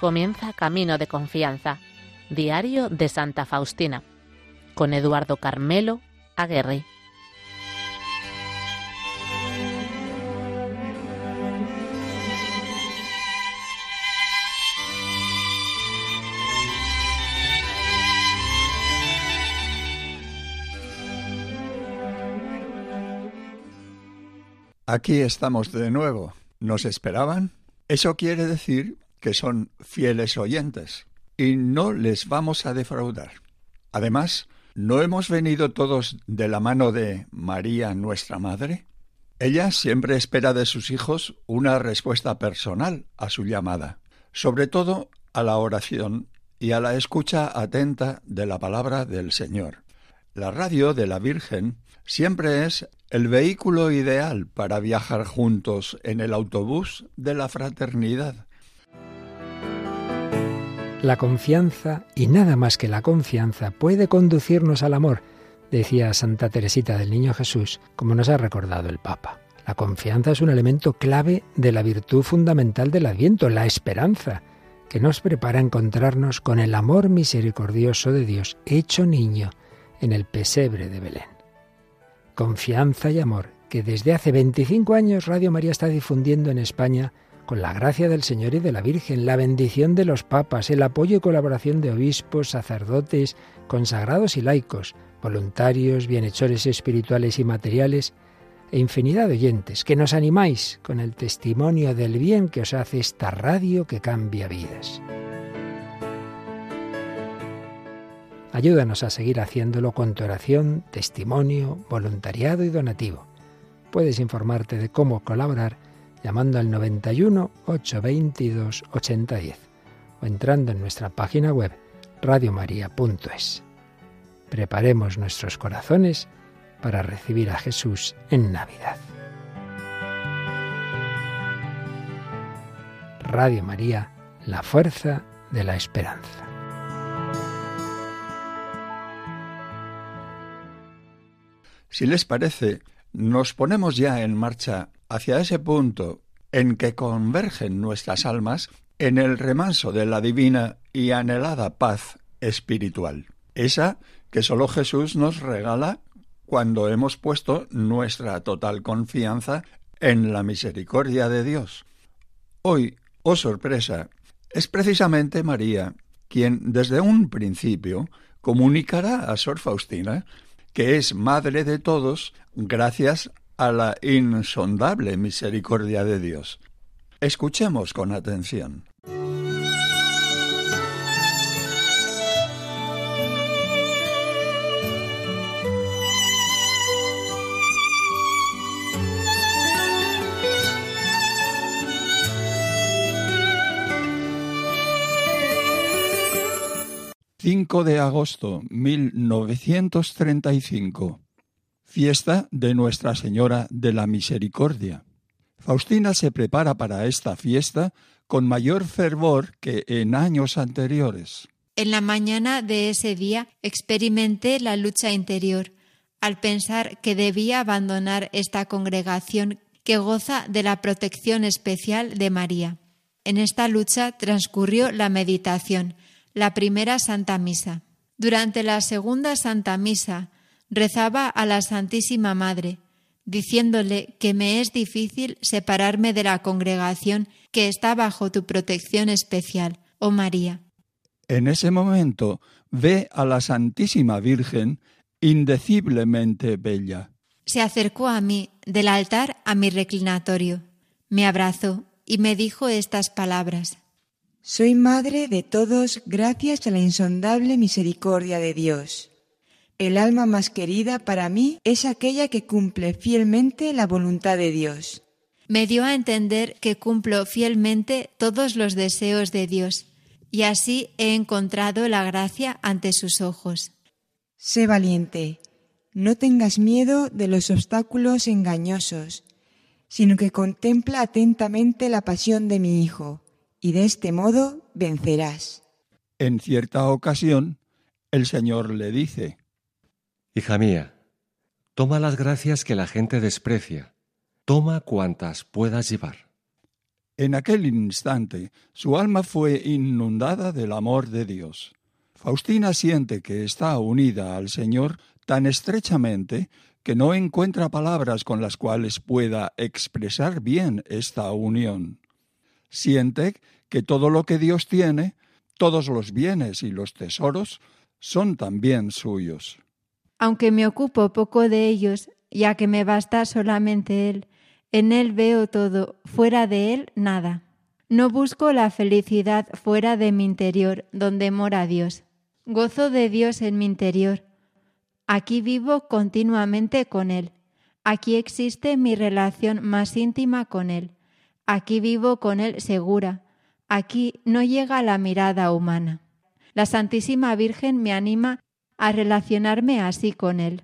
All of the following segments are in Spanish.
comienza Camino de Confianza, Diario de Santa Faustina, con Eduardo Carmelo Aguerri. Aquí estamos de nuevo. ¿Nos esperaban? Eso quiere decir que son fieles oyentes y no les vamos a defraudar. Además, ¿no hemos venido todos de la mano de María nuestra Madre? Ella siempre espera de sus hijos una respuesta personal a su llamada, sobre todo a la oración y a la escucha atenta de la palabra del Señor. La radio de la Virgen siempre es el vehículo ideal para viajar juntos en el autobús de la fraternidad. La confianza, y nada más que la confianza, puede conducirnos al amor, decía Santa Teresita del Niño Jesús, como nos ha recordado el Papa. La confianza es un elemento clave de la virtud fundamental del Adviento, la esperanza, que nos prepara a encontrarnos con el amor misericordioso de Dios, hecho niño, en el pesebre de Belén confianza y amor que desde hace 25 años Radio María está difundiendo en España con la gracia del Señor y de la Virgen, la bendición de los papas, el apoyo y colaboración de obispos, sacerdotes, consagrados y laicos, voluntarios, bienhechores espirituales y materiales, e infinidad de oyentes que nos animáis con el testimonio del bien que os hace esta radio que cambia vidas. Ayúdanos a seguir haciéndolo con tu oración, testimonio, voluntariado y donativo. Puedes informarte de cómo colaborar llamando al 91 822 8010 o entrando en nuestra página web radiomaria.es. Preparemos nuestros corazones para recibir a Jesús en Navidad. Radio María, la fuerza de la esperanza. Si les parece, nos ponemos ya en marcha hacia ese punto en que convergen nuestras almas en el remanso de la divina y anhelada paz espiritual, esa que sólo Jesús nos regala cuando hemos puesto nuestra total confianza en la misericordia de Dios. Hoy, oh sorpresa, es precisamente María quien desde un principio comunicará a Sor Faustina que es Madre de todos gracias a la insondable misericordia de Dios. Escuchemos con atención. 5 de agosto 1935. Fiesta de Nuestra Señora de la Misericordia. Faustina se prepara para esta fiesta con mayor fervor que en años anteriores. En la mañana de ese día experimenté la lucha interior al pensar que debía abandonar esta congregación que goza de la protección especial de María. En esta lucha transcurrió la meditación, la primera Santa Misa. Durante la segunda Santa Misa rezaba a la Santísima Madre, diciéndole que me es difícil separarme de la congregación que está bajo tu protección especial, oh María. En ese momento ve a la Santísima Virgen indeciblemente bella. Se acercó a mí del altar a mi reclinatorio, me abrazó y me dijo estas palabras. Soy madre de todos gracias a la insondable misericordia de Dios. El alma más querida para mí es aquella que cumple fielmente la voluntad de Dios. Me dio a entender que cumplo fielmente todos los deseos de Dios, y así he encontrado la gracia ante sus ojos. Sé valiente, no tengas miedo de los obstáculos engañosos, sino que contempla atentamente la pasión de mi Hijo y de este modo vencerás. En cierta ocasión, el Señor le dice, Hija mía, toma las gracias que la gente desprecia, toma cuantas puedas llevar. En aquel instante su alma fue inundada del amor de Dios. Faustina siente que está unida al Señor tan estrechamente que no encuentra palabras con las cuales pueda expresar bien esta unión. Siente que todo lo que Dios tiene, todos los bienes y los tesoros, son también suyos. Aunque me ocupo poco de ellos, ya que me basta solamente Él, en Él veo todo, fuera de Él nada. No busco la felicidad fuera de mi interior, donde mora Dios. Gozo de Dios en mi interior. Aquí vivo continuamente con Él. Aquí existe mi relación más íntima con Él. Aquí vivo con Él segura. Aquí no llega la mirada humana. La Santísima Virgen me anima a relacionarme así con Él.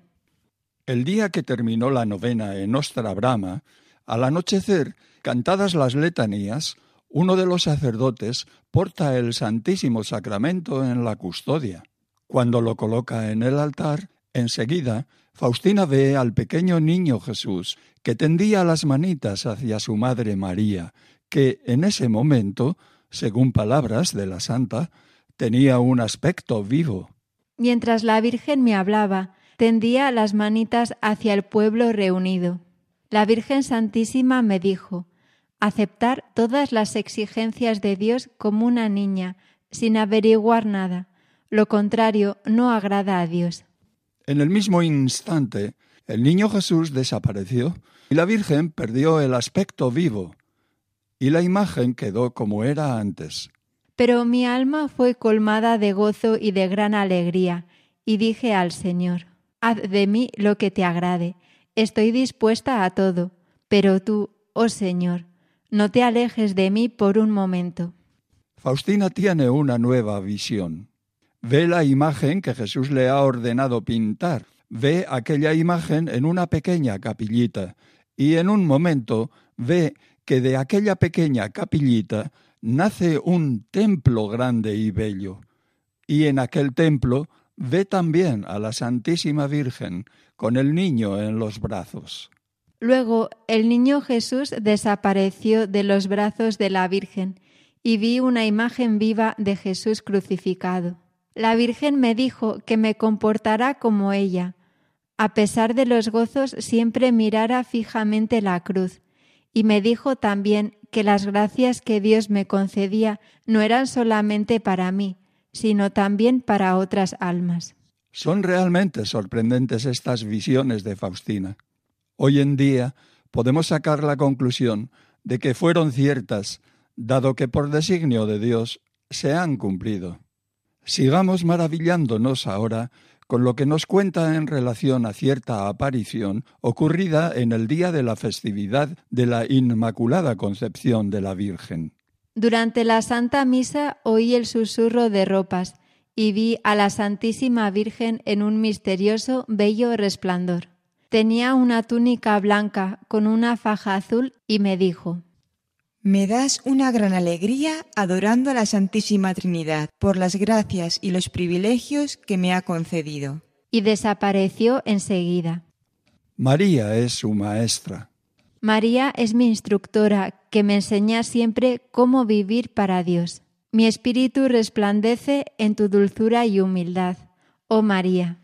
El día que terminó la novena en Ostra Brama, al anochecer, cantadas las letanías, uno de los sacerdotes porta el Santísimo Sacramento en la custodia. Cuando lo coloca en el altar, enseguida Faustina ve al pequeño niño Jesús que tendía las manitas hacia su madre María, que en ese momento, según palabras de la santa, tenía un aspecto vivo. Mientras la Virgen me hablaba, tendía las manitas hacia el pueblo reunido. La Virgen Santísima me dijo, aceptar todas las exigencias de Dios como una niña, sin averiguar nada. Lo contrario no agrada a Dios. En el mismo instante, el niño Jesús desapareció y la Virgen perdió el aspecto vivo, y la imagen quedó como era antes. Pero mi alma fue colmada de gozo y de gran alegría, y dije al Señor, Haz de mí lo que te agrade Estoy dispuesta a todo, pero tú, oh Señor, no te alejes de mí por un momento. Faustina tiene una nueva visión. Ve la imagen que Jesús le ha ordenado pintar, ve aquella imagen en una pequeña capillita, y en un momento ve que de aquella pequeña capillita nace un templo grande y bello, y en aquel templo ve también a la Santísima Virgen con el niño en los brazos. Luego el niño Jesús desapareció de los brazos de la Virgen y vi una imagen viva de Jesús crucificado. La Virgen me dijo que me comportará como ella. A pesar de los gozos siempre mirara fijamente la cruz, y me dijo también que las gracias que Dios me concedía no eran solamente para mí, sino también para otras almas. Son realmente sorprendentes estas visiones de Faustina. Hoy en día podemos sacar la conclusión de que fueron ciertas, dado que por designio de Dios se han cumplido. Sigamos maravillándonos ahora con lo que nos cuenta en relación a cierta aparición ocurrida en el día de la festividad de la Inmaculada Concepción de la Virgen. Durante la Santa Misa oí el susurro de ropas y vi a la Santísima Virgen en un misterioso, bello resplandor. Tenía una túnica blanca con una faja azul y me dijo, Me das una gran alegría adorando a la Santísima Trinidad por las gracias y los privilegios que me ha concedido. Y desapareció enseguida. María es su maestra. María es mi instructora que me enseña siempre cómo vivir para Dios. Mi espíritu resplandece en tu dulzura y humildad, oh María.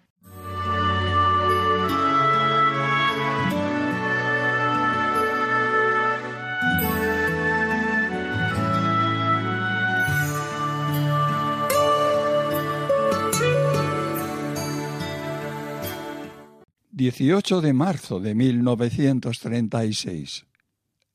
...18 de marzo de 1936.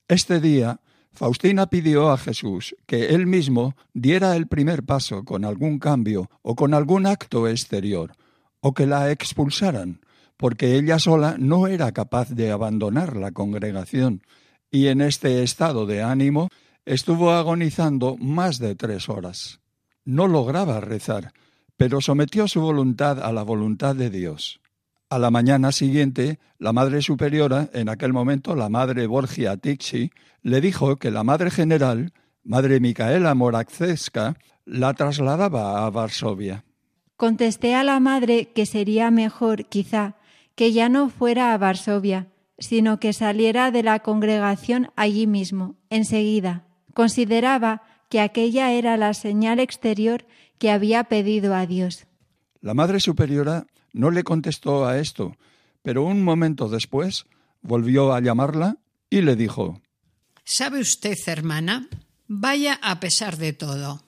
Este día Faustina pidió a Jesús que él mismo diera el primer paso con algún cambio o con algún acto exterior, o que la expulsaran, porque ella sola no era capaz de abandonar la congregación, y en este estado de ánimo estuvo agonizando más de tres horas. No lograba rezar, pero sometió su voluntad a la voluntad de Dios. A la mañana siguiente, la Madre Superiora, en aquel momento la Madre Borgia Tixi, le dijo que la Madre General, Madre Micaela Moraczewska, la trasladaba a Varsovia. Contesté a la Madre que sería mejor, quizá, que ya no fuera a Varsovia, sino que saliera de la congregación allí mismo, enseguida, Consideraba que aquella era la señal exterior que había pedido a Dios. La Madre Superiora no le contestó a esto, pero un momento después volvió a llamarla y le dijo ¿Sabe usted, hermana? Vaya a pesar de todo.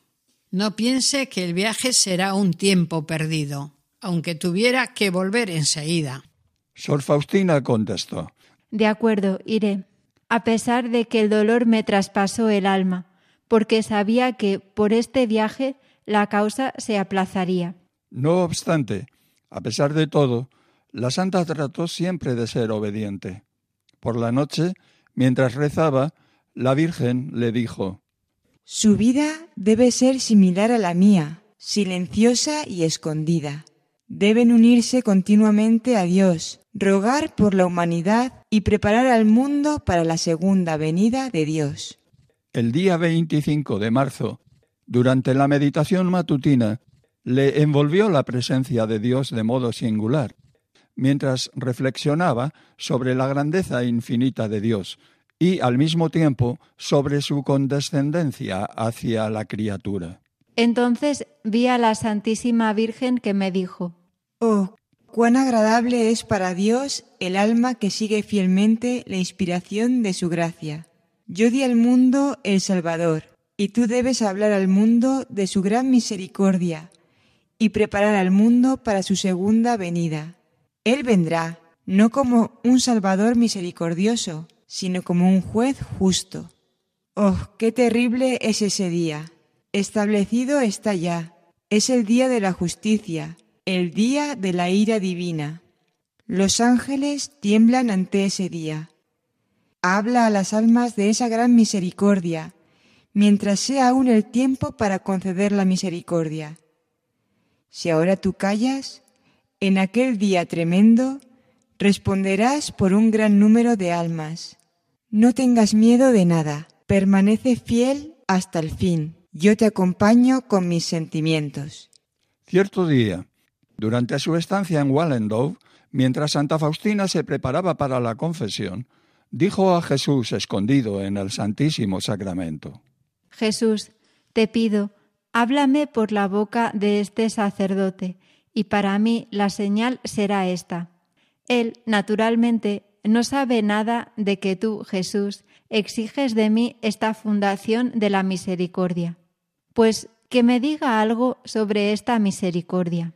No piense que el viaje será un tiempo perdido, aunque tuviera que volver enseguida. Sor Faustina contestó De acuerdo, iré, a pesar de que el dolor me traspasó el alma, porque sabía que por este viaje la causa se aplazaría. No obstante, a pesar de todo, la santa trató siempre de ser obediente. Por la noche, mientras rezaba, la Virgen le dijo Su vida debe ser similar a la mía, silenciosa y escondida. Deben unirse continuamente a Dios, rogar por la humanidad y preparar al mundo para la segunda venida de Dios. El día 25 de marzo, durante la meditación matutina, le envolvió la presencia de Dios de modo singular, mientras reflexionaba sobre la grandeza infinita de Dios y al mismo tiempo sobre su condescendencia hacia la criatura. Entonces vi a la Santísima Virgen que me dijo, Oh, cuán agradable es para Dios el alma que sigue fielmente la inspiración de su gracia. Yo di al mundo el Salvador, y tú debes hablar al mundo de su gran misericordia y preparar al mundo para su segunda venida. Él vendrá, no como un Salvador misericordioso, sino como un juez justo. Oh, qué terrible es ese día. Establecido está ya. Es el día de la justicia, el día de la ira divina. Los ángeles tiemblan ante ese día. Habla a las almas de esa gran misericordia, mientras sea aún el tiempo para conceder la misericordia. Si ahora tú callas, en aquel día tremendo responderás por un gran número de almas. No tengas miedo de nada, permanece fiel hasta el fin. Yo te acompaño con mis sentimientos. Cierto día, durante su estancia en Wallendorf, mientras Santa Faustina se preparaba para la confesión, dijo a Jesús escondido en el Santísimo Sacramento. Jesús, te pido, Háblame por la boca de este sacerdote, y para mí la señal será esta. Él, naturalmente, no sabe nada de que tú, Jesús, exiges de mí esta fundación de la misericordia. Pues que me diga algo sobre esta misericordia.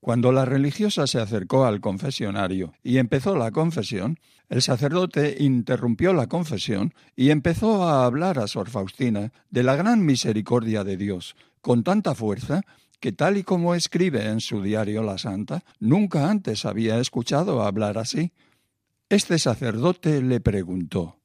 Cuando la religiosa se acercó al confesionario y empezó la confesión, el sacerdote interrumpió la confesión y empezó a hablar a Sor Faustina de la gran misericordia de Dios, con tanta fuerza que tal y como escribe en su diario la santa, nunca antes había escuchado hablar así. Este sacerdote le preguntó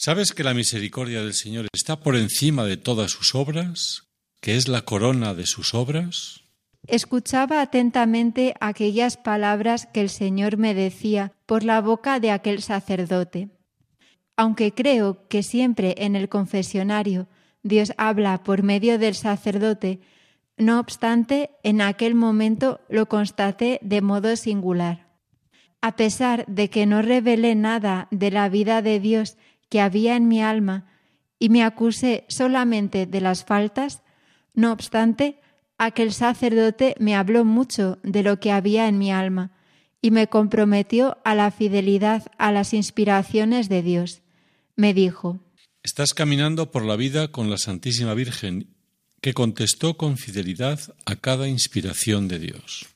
¿Sabes que la misericordia del Señor está por encima de todas sus obras? ¿Que es la corona de sus obras? Escuchaba atentamente aquellas palabras que el Señor me decía por la boca de aquel sacerdote. Aunque creo que siempre en el confesionario Dios habla por medio del sacerdote, no obstante, en aquel momento lo constaté de modo singular. A pesar de que no revelé nada de la vida de Dios que había en mi alma y me acusé solamente de las faltas, no obstante, aquel sacerdote me habló mucho de lo que había en mi alma y me comprometió a la fidelidad a las inspiraciones de Dios. Me dijo, Estás caminando por la vida con la Santísima Virgen, que contestó con fidelidad a cada inspiración de Dios.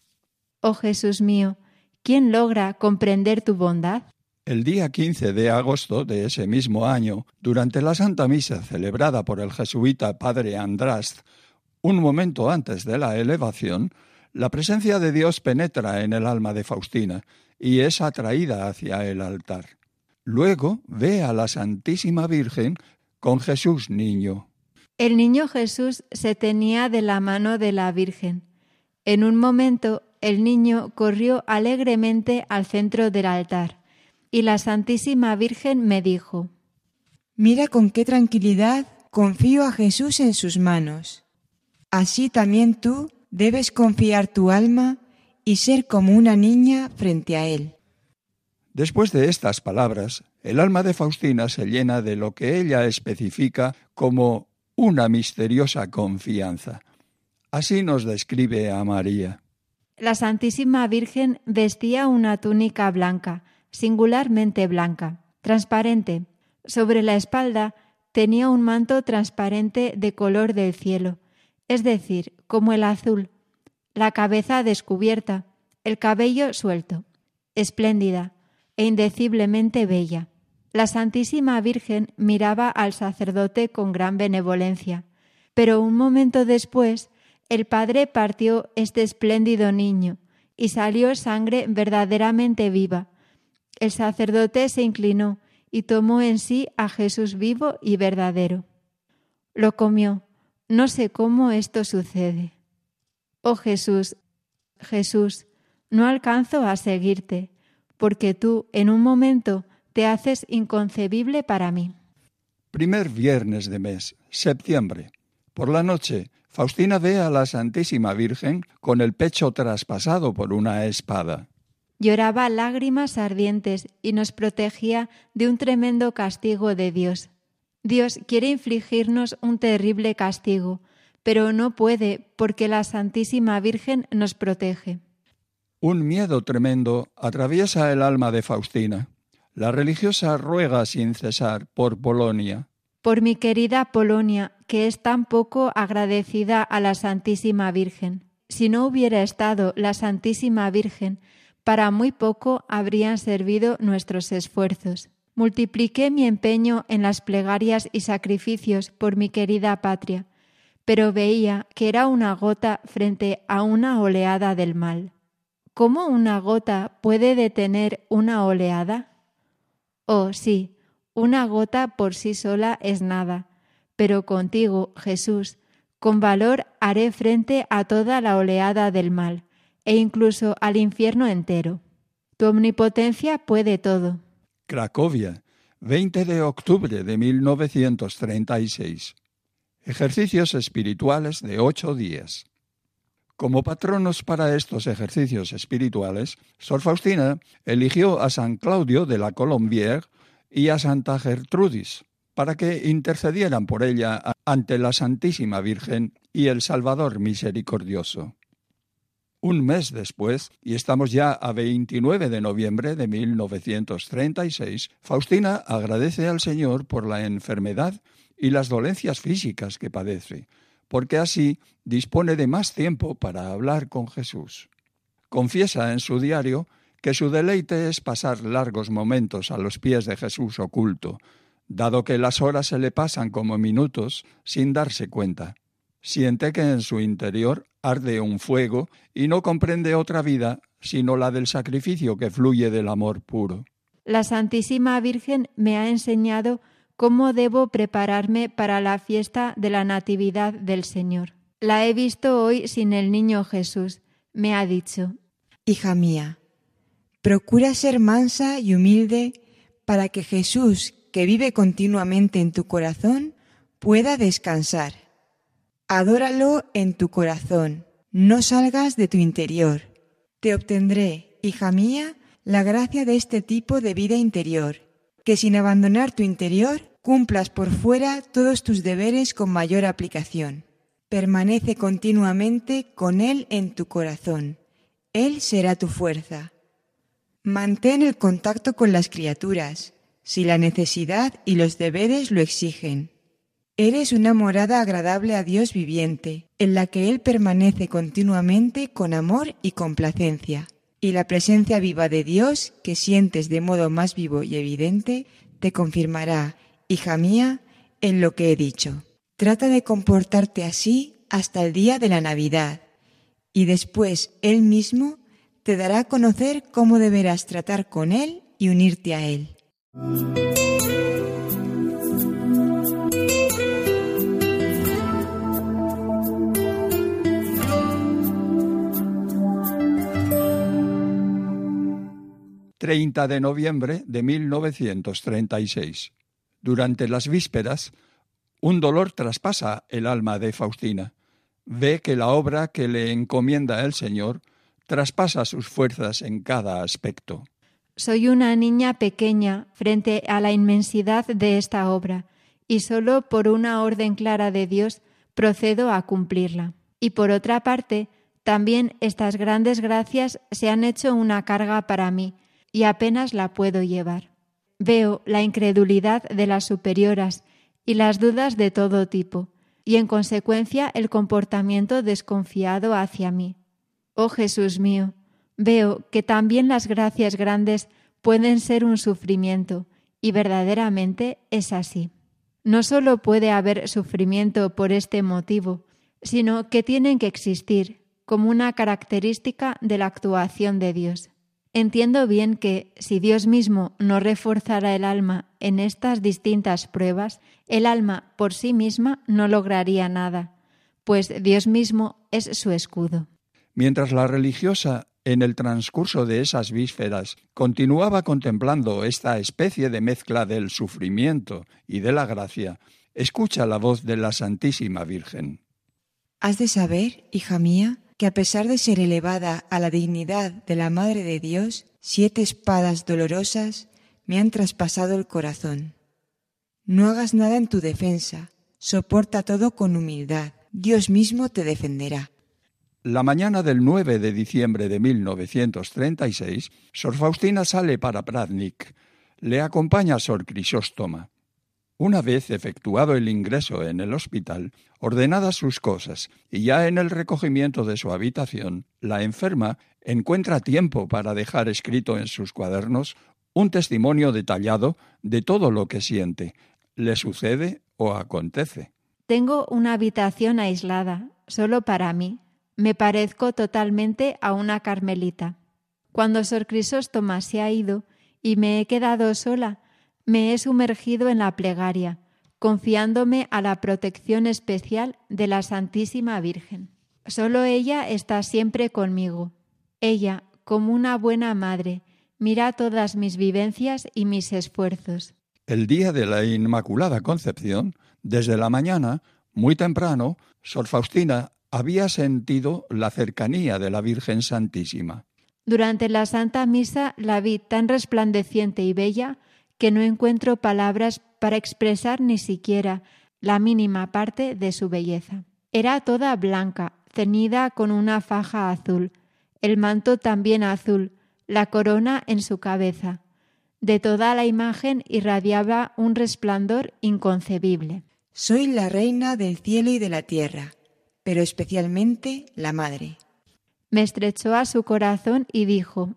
Oh Jesús mío, ¿quién logra comprender tu bondad? El día 15 de agosto de ese mismo año, durante la Santa Misa celebrada por el jesuita Padre Andrast, un momento antes de la elevación, la presencia de Dios penetra en el alma de Faustina y es atraída hacia el altar. Luego ve a la Santísima Virgen con Jesús niño. El niño Jesús se tenía de la mano de la Virgen. En un momento el niño corrió alegremente al centro del altar y la Santísima Virgen me dijo, Mira con qué tranquilidad confío a Jesús en sus manos. Así también tú debes confiar tu alma y ser como una niña frente a Él. Después de estas palabras, el alma de Faustina se llena de lo que ella especifica como una misteriosa confianza. Así nos describe a María. La Santísima Virgen vestía una túnica blanca, singularmente blanca, transparente. Sobre la espalda tenía un manto transparente de color del cielo, es decir, como el azul, la cabeza descubierta, el cabello suelto, espléndida e indeciblemente bella. La Santísima Virgen miraba al sacerdote con gran benevolencia, pero un momento después el Padre partió este espléndido niño y salió sangre verdaderamente viva. El sacerdote se inclinó y tomó en sí a Jesús vivo y verdadero. Lo comió. No sé cómo esto sucede. Oh Jesús, Jesús, no alcanzo a seguirte, porque tú en un momento te haces inconcebible para mí. Primer viernes de mes, septiembre. Por la noche, Faustina ve a la Santísima Virgen con el pecho traspasado por una espada lloraba lágrimas ardientes y nos protegía de un tremendo castigo de Dios. Dios quiere infligirnos un terrible castigo, pero no puede porque la Santísima Virgen nos protege. Un miedo tremendo atraviesa el alma de Faustina. La religiosa ruega sin cesar por Polonia. Por mi querida Polonia, que es tan poco agradecida a la Santísima Virgen. Si no hubiera estado la Santísima Virgen, para muy poco habrían servido nuestros esfuerzos. Multipliqué mi empeño en las plegarias y sacrificios por mi querida patria, pero veía que era una gota frente a una oleada del mal. ¿Cómo una gota puede detener una oleada? Oh, sí, una gota por sí sola es nada, pero contigo, Jesús, con valor haré frente a toda la oleada del mal e incluso al infierno entero. Tu omnipotencia puede todo. Cracovia, 20 de octubre de 1936. Ejercicios espirituales de ocho días. Como patronos para estos ejercicios espirituales, Sor Faustina eligió a San Claudio de la Colombière y a Santa Gertrudis para que intercedieran por ella ante la Santísima Virgen y el Salvador misericordioso. Un mes después, y estamos ya a 29 de noviembre de 1936, Faustina agradece al Señor por la enfermedad y las dolencias físicas que padece, porque así dispone de más tiempo para hablar con Jesús. Confiesa en su diario que su deleite es pasar largos momentos a los pies de Jesús oculto, dado que las horas se le pasan como minutos sin darse cuenta. Siente que en su interior arde un fuego y no comprende otra vida sino la del sacrificio que fluye del amor puro. La Santísima Virgen me ha enseñado cómo debo prepararme para la fiesta de la Natividad del Señor. La he visto hoy sin el niño Jesús. Me ha dicho, Hija mía, procura ser mansa y humilde para que Jesús, que vive continuamente en tu corazón, pueda descansar. Adóralo en tu corazón, no salgas de tu interior. Te obtendré, hija mía, la gracia de este tipo de vida interior, que sin abandonar tu interior cumplas por fuera todos tus deberes con mayor aplicación. Permanece continuamente con Él en tu corazón. Él será tu fuerza. Mantén el contacto con las criaturas, si la necesidad y los deberes lo exigen. Eres una morada agradable a Dios viviente, en la que Él permanece continuamente con amor y complacencia. Y la presencia viva de Dios, que sientes de modo más vivo y evidente, te confirmará, hija mía, en lo que he dicho. Trata de comportarte así hasta el día de la Navidad, y después Él mismo te dará a conocer cómo deberás tratar con Él y unirte a Él. 30 de noviembre de 1936. Durante las vísperas, un dolor traspasa el alma de Faustina. Ve que la obra que le encomienda el Señor traspasa sus fuerzas en cada aspecto. Soy una niña pequeña frente a la inmensidad de esta obra, y solo por una orden clara de Dios procedo a cumplirla. Y por otra parte, también estas grandes gracias se han hecho una carga para mí, y apenas la puedo llevar. Veo la incredulidad de las superioras y las dudas de todo tipo, y en consecuencia el comportamiento desconfiado hacia mí. Oh Jesús mío, veo que también las gracias grandes pueden ser un sufrimiento, y verdaderamente es así. No solo puede haber sufrimiento por este motivo, sino que tienen que existir como una característica de la actuación de Dios. Entiendo bien que si Dios mismo no reforzara el alma en estas distintas pruebas, el alma por sí misma no lograría nada, pues Dios mismo es su escudo. Mientras la religiosa, en el transcurso de esas vísperas, continuaba contemplando esta especie de mezcla del sufrimiento y de la gracia, escucha la voz de la Santísima Virgen. Has de saber, hija mía, que a pesar de ser elevada a la dignidad de la Madre de Dios, siete espadas dolorosas me han traspasado el corazón. No hagas nada en tu defensa, soporta todo con humildad, Dios mismo te defenderá. La mañana del 9 de diciembre de 1936, Sor Faustina sale para Pradnik. Le acompaña Sor Crisóstoma. Una vez efectuado el ingreso en el hospital, ordenadas sus cosas y ya en el recogimiento de su habitación, la enferma encuentra tiempo para dejar escrito en sus cuadernos un testimonio detallado de todo lo que siente, le sucede o acontece. Tengo una habitación aislada, solo para mí. Me parezco totalmente a una carmelita. Cuando Sor Crisóstoma se ha ido y me he quedado sola, me he sumergido en la plegaria, confiándome a la protección especial de la Santísima Virgen. Solo ella está siempre conmigo. Ella, como una buena madre, mira todas mis vivencias y mis esfuerzos. El día de la Inmaculada Concepción, desde la mañana, muy temprano, Sor Faustina había sentido la cercanía de la Virgen Santísima. Durante la Santa Misa la vi tan resplandeciente y bella que no encuentro palabras para expresar ni siquiera la mínima parte de su belleza. Era toda blanca, ceñida con una faja azul, el manto también azul, la corona en su cabeza. De toda la imagen irradiaba un resplandor inconcebible. Soy la reina del cielo y de la tierra, pero especialmente la madre. Me estrechó a su corazón y dijo,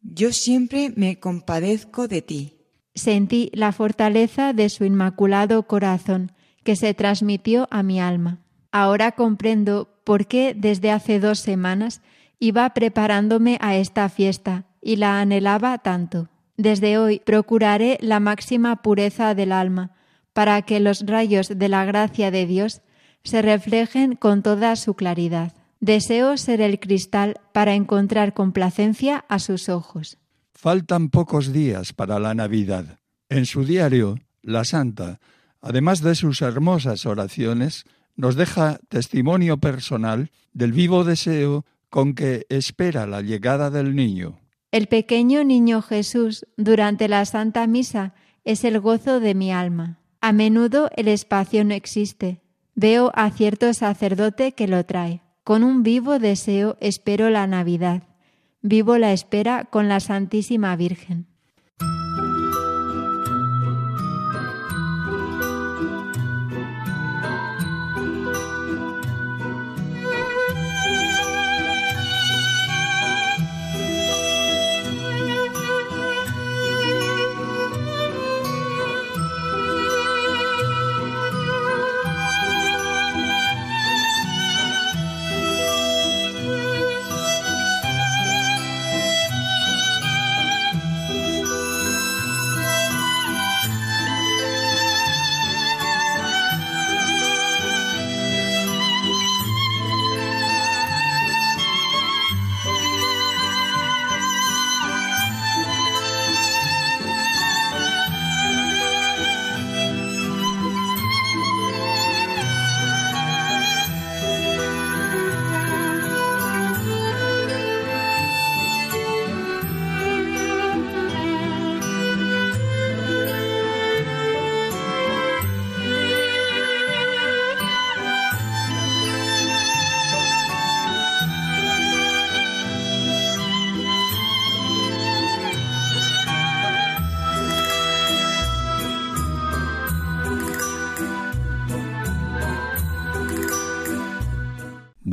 Yo siempre me compadezco de ti. Sentí la fortaleza de su inmaculado corazón que se transmitió a mi alma. Ahora comprendo por qué desde hace dos semanas iba preparándome a esta fiesta y la anhelaba tanto. Desde hoy procuraré la máxima pureza del alma, para que los rayos de la gracia de Dios se reflejen con toda su claridad. Deseo ser el cristal para encontrar complacencia a sus ojos. Faltan pocos días para la Navidad. En su diario, la Santa, además de sus hermosas oraciones, nos deja testimonio personal del vivo deseo con que espera la llegada del niño. El pequeño niño Jesús durante la Santa Misa es el gozo de mi alma. A menudo el espacio no existe. Veo a cierto sacerdote que lo trae. Con un vivo deseo espero la Navidad vivo la espera con la Santísima Virgen.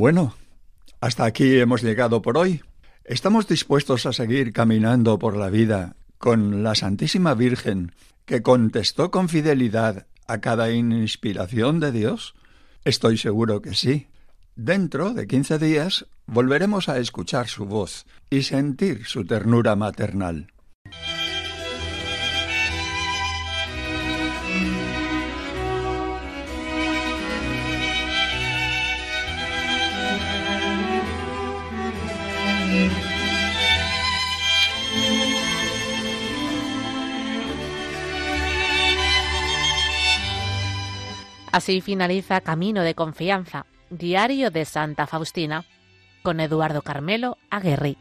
Bueno, hasta aquí hemos llegado por hoy. ¿Estamos dispuestos a seguir caminando por la vida con la Santísima Virgen que contestó con fidelidad a cada inspiración de Dios? Estoy seguro que sí. Dentro de quince días volveremos a escuchar su voz y sentir su ternura maternal. Así finaliza Camino de Confianza, Diario de Santa Faustina, con Eduardo Carmelo Aguerri.